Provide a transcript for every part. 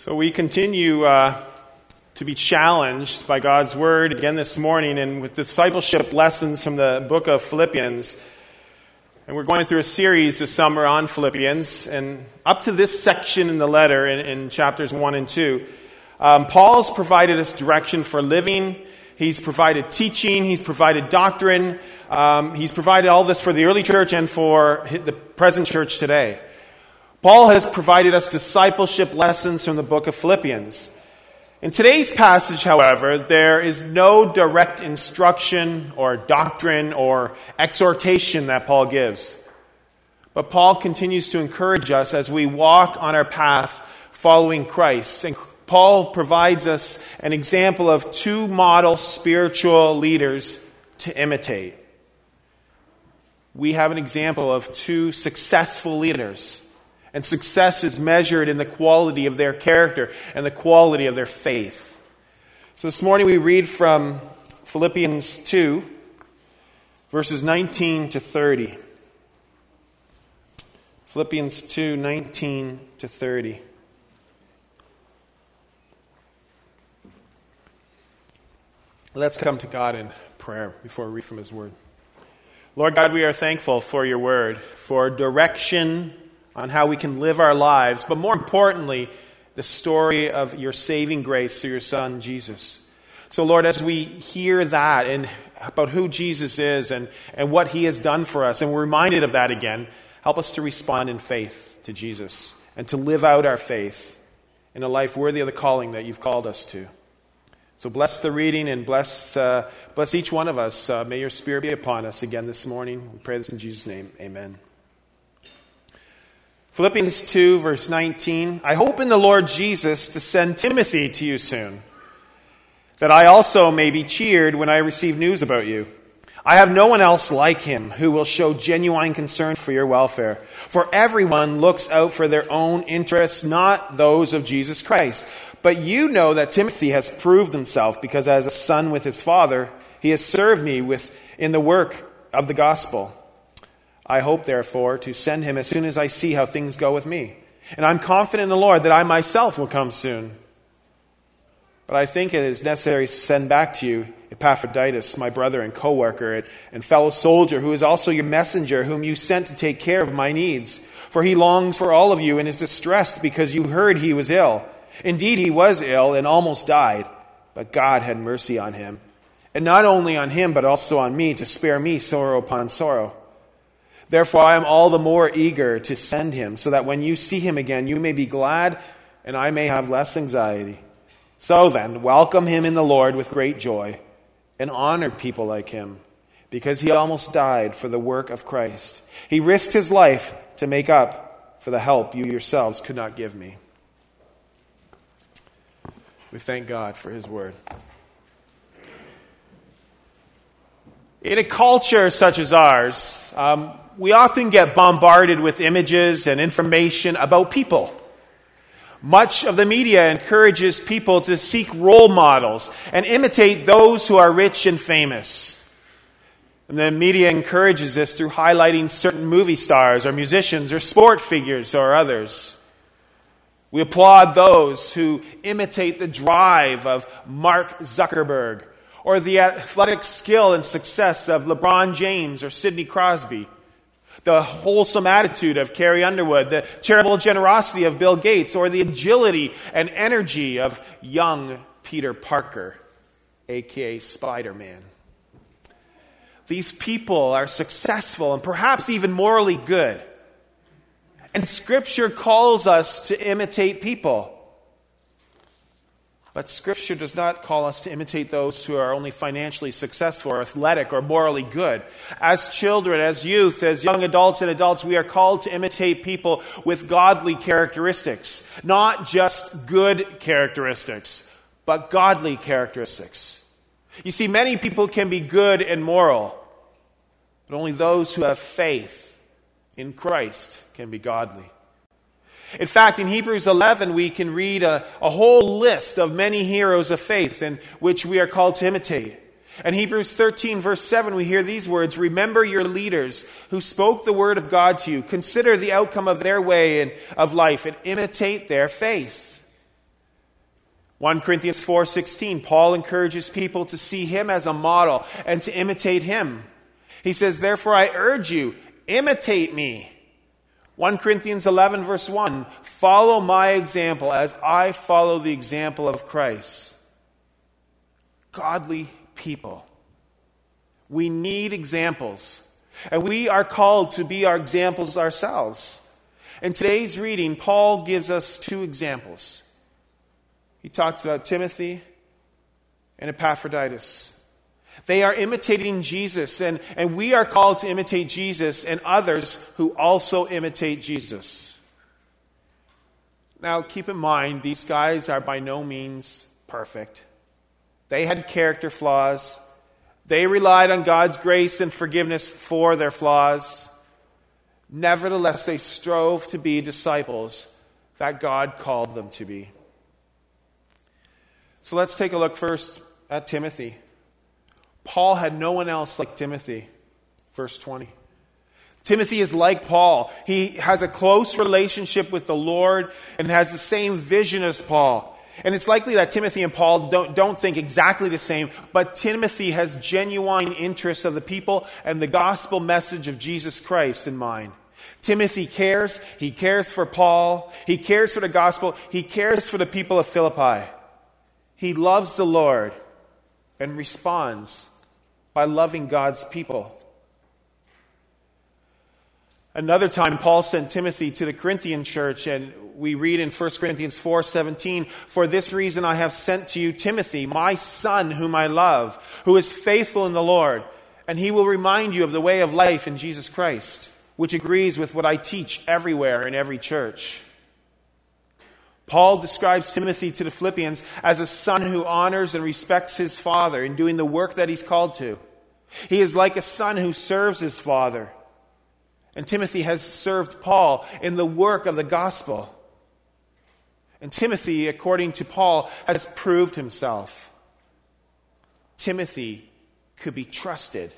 So we continue uh, to be challenged by God's word again this morning and with discipleship lessons from the book of Philippians. And we're going through a series this summer on Philippians. And up to this section in the letter, in, in chapters 1 and 2, um, Paul's provided us direction for living. He's provided teaching. He's provided doctrine. Um, he's provided all this for the early church and for the present church today. Paul has provided us discipleship lessons from the book of Philippians. In today's passage, however, there is no direct instruction or doctrine or exhortation that Paul gives. But Paul continues to encourage us as we walk on our path following Christ. And Paul provides us an example of two model spiritual leaders to imitate. We have an example of two successful leaders and success is measured in the quality of their character and the quality of their faith. So this morning we read from Philippians 2, verses 19 to 30. Philippians 2, 19 to 30. Let's come to God in prayer before we read from His Word. Lord God, we are thankful for your Word, for direction on how we can live our lives, but more importantly, the story of your saving grace through your Son, Jesus. So, Lord, as we hear that and about who Jesus is and, and what he has done for us, and we're reminded of that again, help us to respond in faith to Jesus and to live out our faith in a life worthy of the calling that you've called us to. So bless the reading and bless, uh, bless each one of us. Uh, may your spirit be upon us again this morning. We pray this in Jesus' name. Amen. Philippians 2, verse 19. I hope in the Lord Jesus to send Timothy to you soon, that I also may be cheered when I receive news about you. I have no one else like him who will show genuine concern for your welfare. For everyone looks out for their own interests, not those of Jesus Christ. But you know that Timothy has proved himself because as a son with his father, he has served me with, in the work of the gospel. I hope, therefore, to send him as soon as I see how things go with me. And I'm confident in the Lord that I myself will come soon. But I think it is necessary to send back to you Epaphroditus, my brother and co worker and fellow soldier, who is also your messenger, whom you sent to take care of my needs. For he longs for all of you and is distressed because you heard he was ill. Indeed, he was ill and almost died, but God had mercy on him. And not only on him, but also on me, to spare me sorrow upon sorrow. Therefore, I am all the more eager to send him, so that when you see him again, you may be glad and I may have less anxiety. So then, welcome him in the Lord with great joy and honor people like him, because he almost died for the work of Christ. He risked his life to make up for the help you yourselves could not give me. We thank God for his word. In a culture such as ours, um, we often get bombarded with images and information about people. Much of the media encourages people to seek role models and imitate those who are rich and famous. And the media encourages this through highlighting certain movie stars or musicians or sport figures or others. We applaud those who imitate the drive of Mark Zuckerberg or the athletic skill and success of LeBron James or Sidney Crosby the wholesome attitude of Carrie Underwood, the charitable generosity of Bill Gates, or the agility and energy of young Peter Parker, aka Spider Man. These people are successful and perhaps even morally good. And Scripture calls us to imitate people. But Scripture does not call us to imitate those who are only financially successful or athletic or morally good. As children, as youth, as young adults and adults, we are called to imitate people with godly characteristics. Not just good characteristics, but godly characteristics. You see, many people can be good and moral, but only those who have faith in Christ can be godly. In fact, in Hebrews 11, we can read a, a whole list of many heroes of faith in which we are called to imitate. In Hebrews 13, verse 7, we hear these words Remember your leaders who spoke the word of God to you. Consider the outcome of their way of life and imitate their faith. 1 Corinthians 4:16 Paul encourages people to see him as a model and to imitate him. He says, "Therefore I urge you, imitate me." 1 Corinthians 11 verse 1 Follow my example as I follow the example of Christ. Godly people. We need examples. And we are called to be our examples ourselves. In today's reading, Paul gives us two examples. He talks about Timothy and Epaphroditus. They are imitating Jesus, and, and we are called to imitate Jesus and others who also imitate Jesus. Now, keep in mind, these guys are by no means perfect. They had character flaws. They relied on God's grace and forgiveness for their flaws. Nevertheless, they strove to be disciples that God called them to be. So let's take a look first at Timothy. Paul had no one else like Timothy. Verse 20. Timothy is like Paul. He has a close relationship with the Lord and has the same vision as Paul. And it's likely that Timothy and Paul don't, don't think exactly the same, but Timothy has genuine interests of the people and the gospel message of Jesus Christ in mind. Timothy cares. He cares for Paul. He cares for the gospel. He cares for the people of Philippi. He loves the Lord and responds by loving God's people. Another time, Paul sent Timothy to the Corinthian church, and we read in 1 Corinthians 4:17, "For this reason I have sent to you Timothy, my son whom I love, who is faithful in the Lord, and he will remind you of the way of life in Jesus Christ, which agrees with what I teach everywhere in every church." Paul describes Timothy to the Philippians as a son who honors and respects his father in doing the work that he's called to. He is like a son who serves his father and Timothy has served Paul in the work of the gospel. And Timothy, according to Paul, has proved himself. Timothy could be trusted.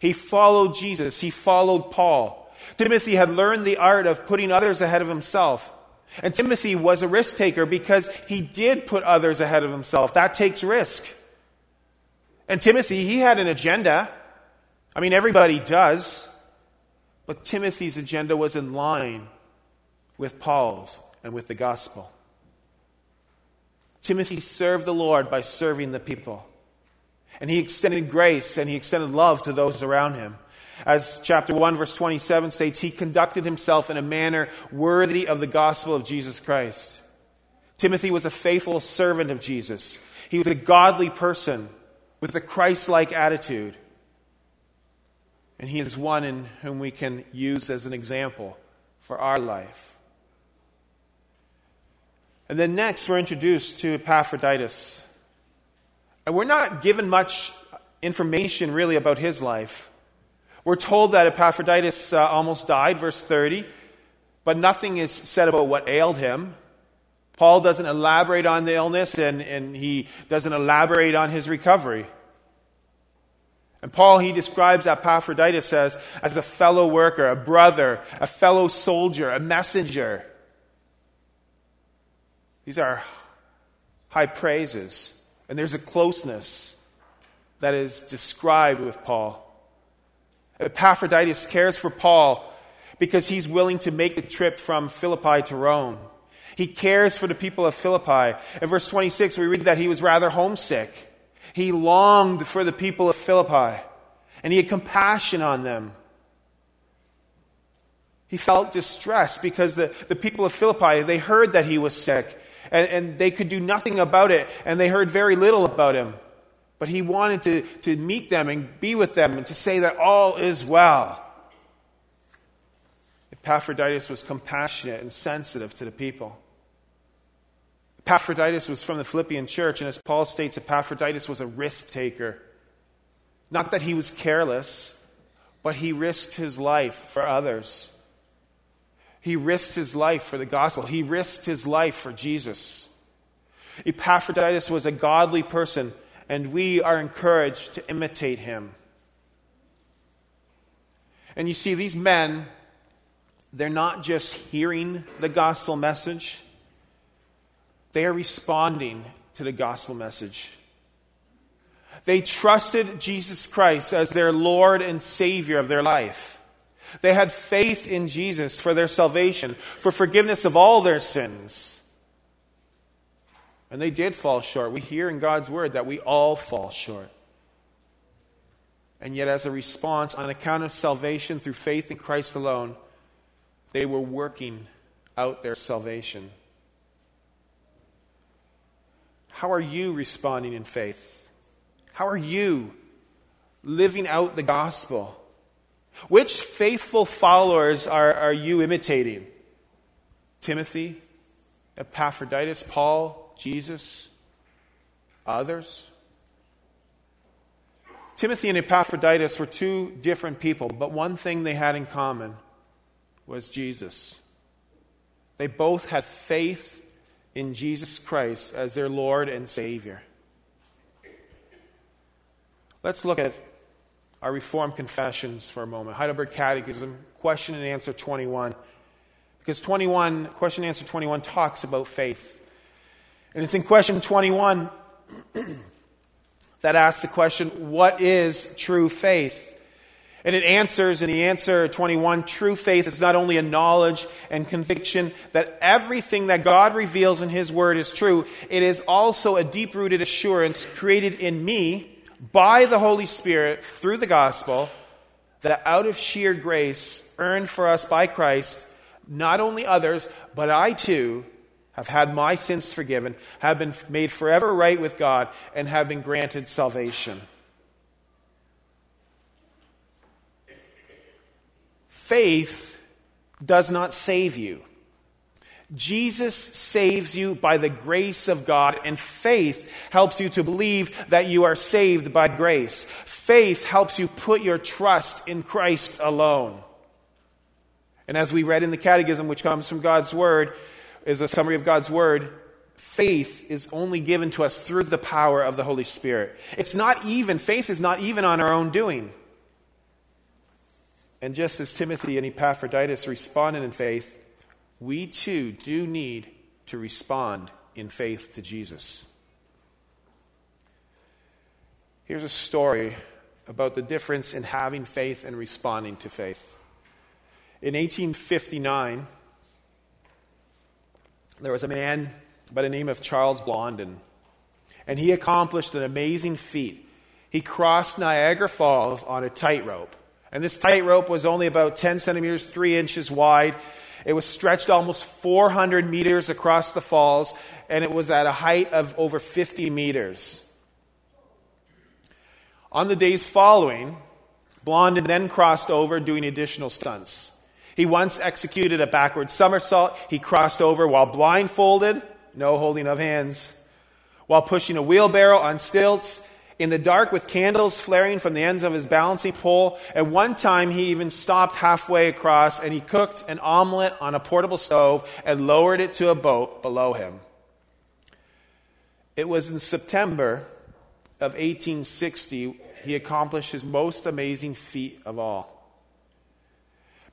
He followed Jesus, he followed Paul. Timothy had learned the art of putting others ahead of himself. And Timothy was a risk taker because he did put others ahead of himself. That takes risk. And Timothy, he had an agenda. I mean, everybody does. But Timothy's agenda was in line with Paul's and with the gospel. Timothy served the Lord by serving the people. And he extended grace and he extended love to those around him. As chapter 1, verse 27 states, he conducted himself in a manner worthy of the gospel of Jesus Christ. Timothy was a faithful servant of Jesus. He was a godly person with a Christ like attitude. And he is one in whom we can use as an example for our life. And then next, we're introduced to Epaphroditus. And we're not given much information really about his life. We're told that Epaphroditus uh, almost died, verse 30, but nothing is said about what ailed him. Paul doesn't elaborate on the illness, and, and he doesn't elaborate on his recovery. And Paul, he describes Epaphroditus as, as a fellow worker, a brother, a fellow soldier, a messenger. These are high praises. And there's a closeness that is described with Paul. Epaphroditus cares for Paul because he's willing to make the trip from Philippi to Rome. He cares for the people of Philippi. In verse 26, we read that he was rather homesick. He longed for the people of Philippi, and he had compassion on them. He felt distressed because the, the people of Philippi, they heard that he was sick, and, and they could do nothing about it, and they heard very little about him. But he wanted to, to meet them and be with them and to say that all is well. Epaphroditus was compassionate and sensitive to the people. Epaphroditus was from the Philippian church, and as Paul states, Epaphroditus was a risk taker. Not that he was careless, but he risked his life for others. He risked his life for the gospel, he risked his life for Jesus. Epaphroditus was a godly person, and we are encouraged to imitate him. And you see, these men, they're not just hearing the gospel message they are responding to the gospel message. They trusted Jesus Christ as their Lord and Savior of their life. They had faith in Jesus for their salvation, for forgiveness of all their sins. And they did fall short. We hear in God's word that we all fall short. And yet, as a response, on account of salvation through faith in Christ alone, they were working out their salvation. How are you responding in faith? How are you living out the gospel? Which faithful followers are, are you imitating? Timothy, Epaphroditus, Paul, Jesus, others? Timothy and Epaphroditus were two different people, but one thing they had in common was Jesus. They both had faith in Jesus Christ as their Lord and Savior. Let's look at our Reformed confessions for a moment. Heidelberg Catechism, question and answer 21. Because 21, question and answer 21 talks about faith. And it's in question 21 that asks the question, what is true faith? And it answers in the answer 21 true faith is not only a knowledge and conviction that everything that God reveals in His Word is true, it is also a deep rooted assurance created in me by the Holy Spirit through the gospel that out of sheer grace earned for us by Christ, not only others, but I too have had my sins forgiven, have been made forever right with God, and have been granted salvation. Faith does not save you. Jesus saves you by the grace of God, and faith helps you to believe that you are saved by grace. Faith helps you put your trust in Christ alone. And as we read in the Catechism, which comes from God's Word, is a summary of God's Word, faith is only given to us through the power of the Holy Spirit. It's not even, faith is not even on our own doing. And just as Timothy and Epaphroditus responded in faith, we too do need to respond in faith to Jesus. Here's a story about the difference in having faith and responding to faith. In 1859, there was a man by the name of Charles Blondin, and he accomplished an amazing feat. He crossed Niagara Falls on a tightrope. And this tightrope was only about 10 centimeters, 3 inches wide, it was stretched almost 400 meters across the falls, and it was at a height of over 50 meters. On the days following, Blondin then crossed over doing additional stunts. He once executed a backward somersault. He crossed over while blindfolded, no holding of hands, while pushing a wheelbarrow on stilts in the dark with candles flaring from the ends of his balancing pole. At one time, he even stopped halfway across and he cooked an omelet on a portable stove and lowered it to a boat below him. It was in September of 1860 he accomplished his most amazing feat of all.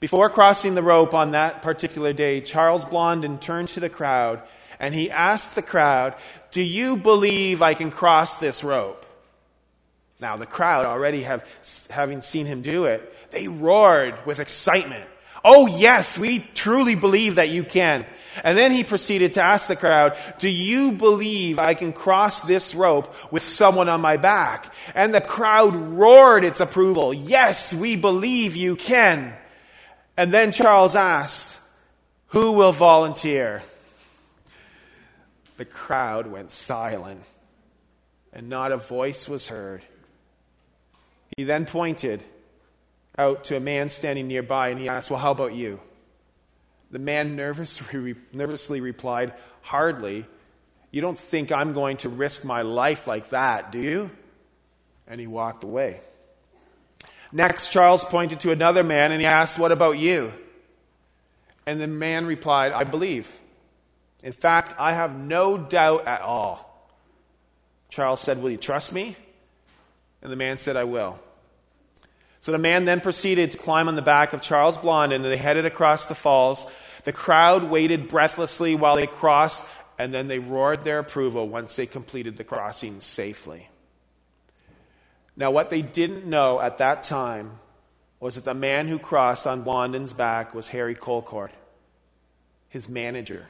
Before crossing the rope on that particular day, Charles Blondin turned to the crowd and he asked the crowd, Do you believe I can cross this rope? Now, the crowd, already have, having seen him do it, they roared with excitement. Oh, yes, we truly believe that you can. And then he proceeded to ask the crowd, Do you believe I can cross this rope with someone on my back? And the crowd roared its approval. Yes, we believe you can. And then Charles asked, Who will volunteer? The crowd went silent, and not a voice was heard. He then pointed out to a man standing nearby and he asked, Well, how about you? The man nervously, nervously replied, Hardly. You don't think I'm going to risk my life like that, do you? And he walked away. Next, Charles pointed to another man and he asked, What about you? And the man replied, I believe. In fact, I have no doubt at all. Charles said, Will you trust me? And the man said, I will. So the man then proceeded to climb on the back of Charles Blondin, and they headed across the falls. The crowd waited breathlessly while they crossed, and then they roared their approval once they completed the crossing safely. Now, what they didn't know at that time was that the man who crossed on Blondin's back was Harry Colcord, his manager.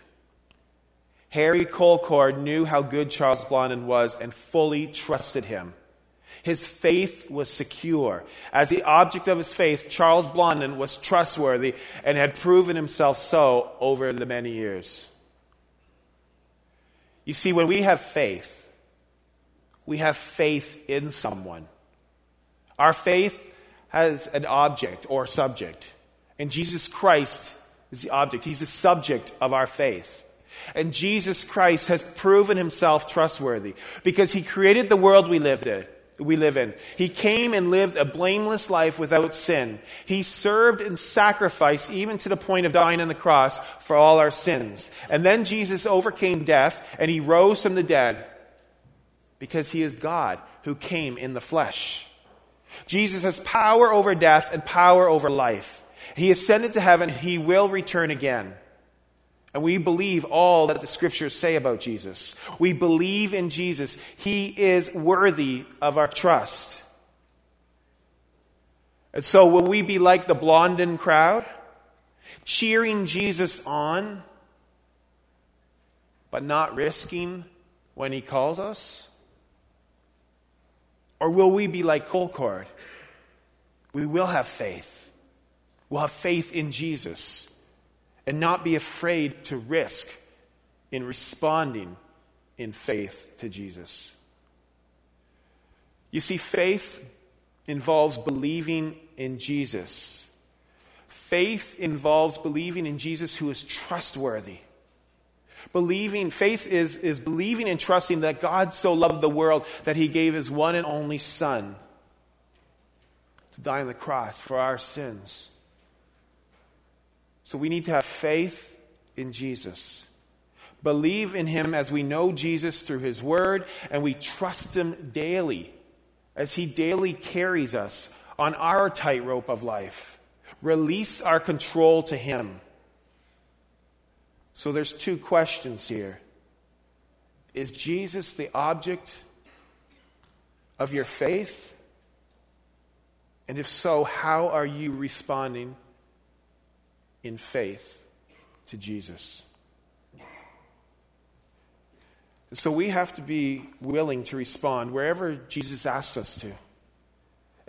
Harry Colcord knew how good Charles Blondin was and fully trusted him. His faith was secure. As the object of his faith, Charles Blondin was trustworthy and had proven himself so over the many years. You see, when we have faith, we have faith in someone. Our faith has an object or subject, and Jesus Christ is the object. He's the subject of our faith. And Jesus Christ has proven himself trustworthy because he created the world we lived in we live in. He came and lived a blameless life without sin. He served and sacrificed even to the point of dying on the cross for all our sins. And then Jesus overcame death and he rose from the dead because he is God who came in the flesh. Jesus has power over death and power over life. He ascended to heaven. He will return again. And we believe all that the scriptures say about Jesus. We believe in Jesus. He is worthy of our trust. And so, will we be like the Blondin crowd, cheering Jesus on, but not risking when he calls us? Or will we be like Colcord? We will have faith. We'll have faith in Jesus and not be afraid to risk in responding in faith to Jesus. You see, faith involves believing in Jesus. Faith involves believing in Jesus who is trustworthy. Believing, faith is, is believing and trusting that God so loved the world that he gave his one and only Son to die on the cross for our sins. So we need to have faith in Jesus. Believe in him as we know Jesus through his word, and we trust him daily as he daily carries us on our tightrope of life. Release our control to him. So there's two questions here. Is Jesus the object of your faith? And if so, how are you responding in faith to Jesus. So we have to be willing to respond wherever Jesus asked us to.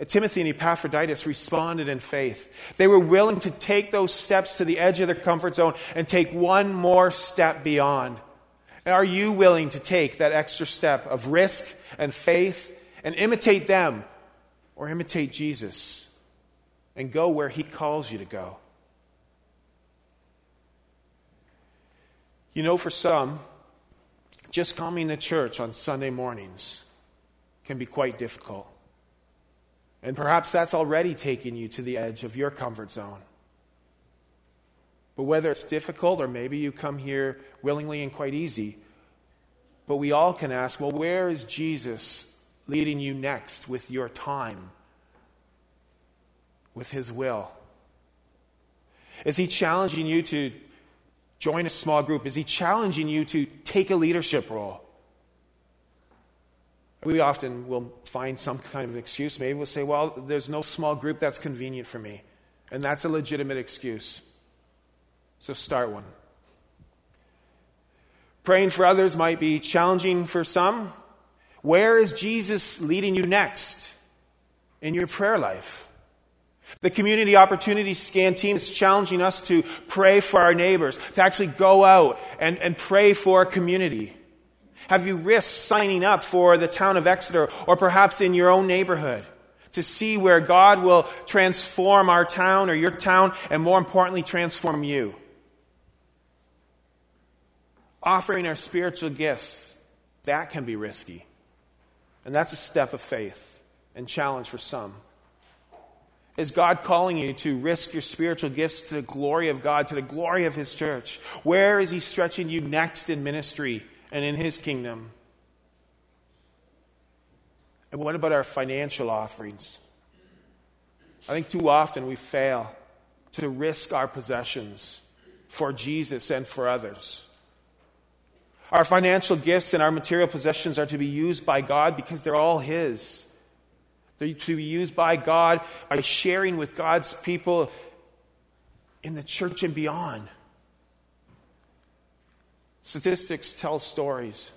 Timothy and Epaphroditus responded in faith. They were willing to take those steps to the edge of their comfort zone and take one more step beyond. Are you willing to take that extra step of risk and faith and imitate them or imitate Jesus and go where he calls you to go? You know, for some, just coming to church on Sunday mornings can be quite difficult. And perhaps that's already taken you to the edge of your comfort zone. But whether it's difficult or maybe you come here willingly and quite easy, but we all can ask, well, where is Jesus leading you next with your time, with his will? Is he challenging you to join a small group? Is he challenging you to take a leadership role? We often will find some kind of excuse. Maybe we'll say, well, there's no small group that's convenient for me. And that's a legitimate excuse. So start one. Praying for others might be challenging for some. Where is Jesus leading you next in your prayer life? The Community Opportunity Scan team is challenging us to pray for our neighbors, to actually go out and, and pray for our community. Have you risked signing up for the town of Exeter or perhaps in your own neighborhood to see where God will transform our town or your town and more importantly, transform you? Offering our spiritual gifts, that can be risky. And that's a step of faith and challenge for some. Is God calling you to risk your spiritual gifts to the glory of God, to the glory of His church? Where is He stretching you next in ministry and in His kingdom? And what about our financial offerings? I think too often we fail to risk our possessions for Jesus and for others. Our financial gifts and our material possessions are to be used by God because they're all His. They're to be used by God by sharing with God's people in the church and beyond. Statistics tell stories.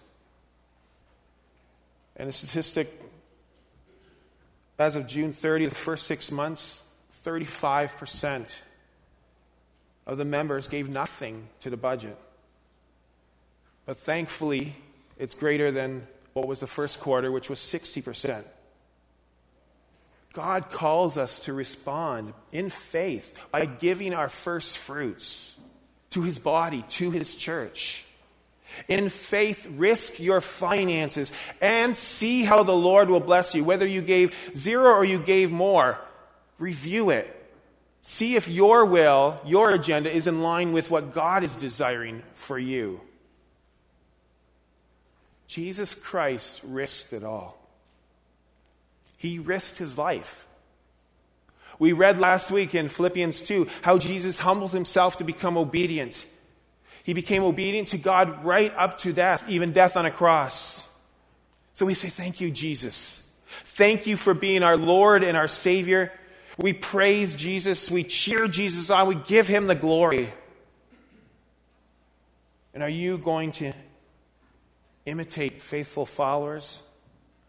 And a statistic as of June 30, the first six months, 35% of the members gave nothing to the budget. But thankfully, it's greater than what was the first quarter, which was 60%. God calls us to respond in faith by giving our first fruits to his body, to his church. In faith, risk your finances and see how the Lord will bless you. Whether you gave zero or you gave more, review it. See if your will, your agenda, is in line with what God is desiring for you. Jesus Christ risked it all. He risked his life. We read last week in Philippians 2 how Jesus humbled himself to become obedient. He became obedient to God right up to death, even death on a cross. So we say, Thank you, Jesus. Thank you for being our Lord and our Savior. We praise Jesus. We cheer Jesus on. We give him the glory. And are you going to imitate faithful followers?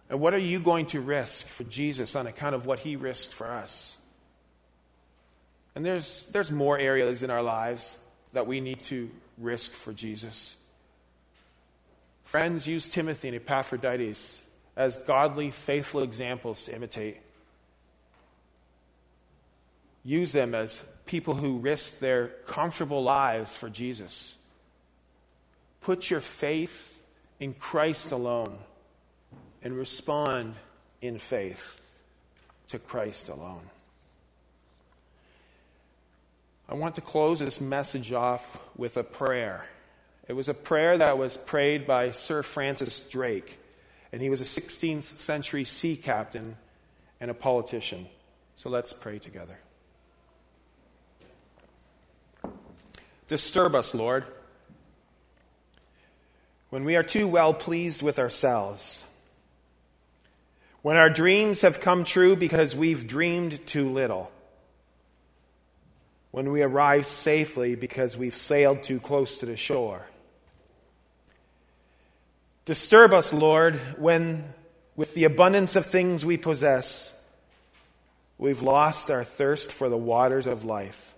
And what are you going to risk for Jesus on account of what he risked for us? And there's, there's more areas in our lives that we need to risk for Jesus. Friends, use Timothy and Epaphroditus as godly, faithful examples to imitate. Use them as people who risk their comfortable lives for Jesus. Put your faith in Christ alone and respond in faith to Christ alone. I want to close this message off with a prayer. It was a prayer that was prayed by Sir Francis Drake, and he was a 16th century sea captain and a politician. So let's pray together. Disturb us, Lord when we are too well pleased with ourselves, when our dreams have come true because we've dreamed too little, when we arrive safely because we've sailed too close to the shore. Disturb us, Lord, when, with the abundance of things we possess, we've lost our thirst for the waters of life.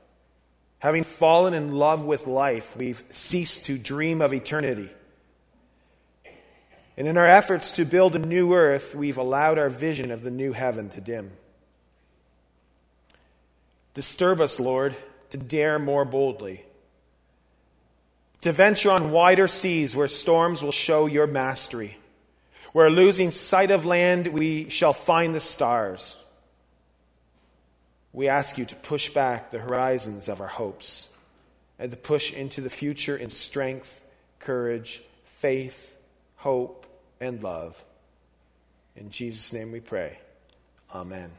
Having fallen in love with life, we've ceased to dream of eternity. And in our efforts to build a new earth, we've allowed our vision of the new heaven to dim. Disturb us, Lord, to dare more boldly, to venture on wider seas where storms will show your mastery, where losing sight of land we shall find the stars. We ask you to push back the horizons of our hopes and to push into the future in strength, courage, faith, hope, and love. In Jesus' name we pray. Amen.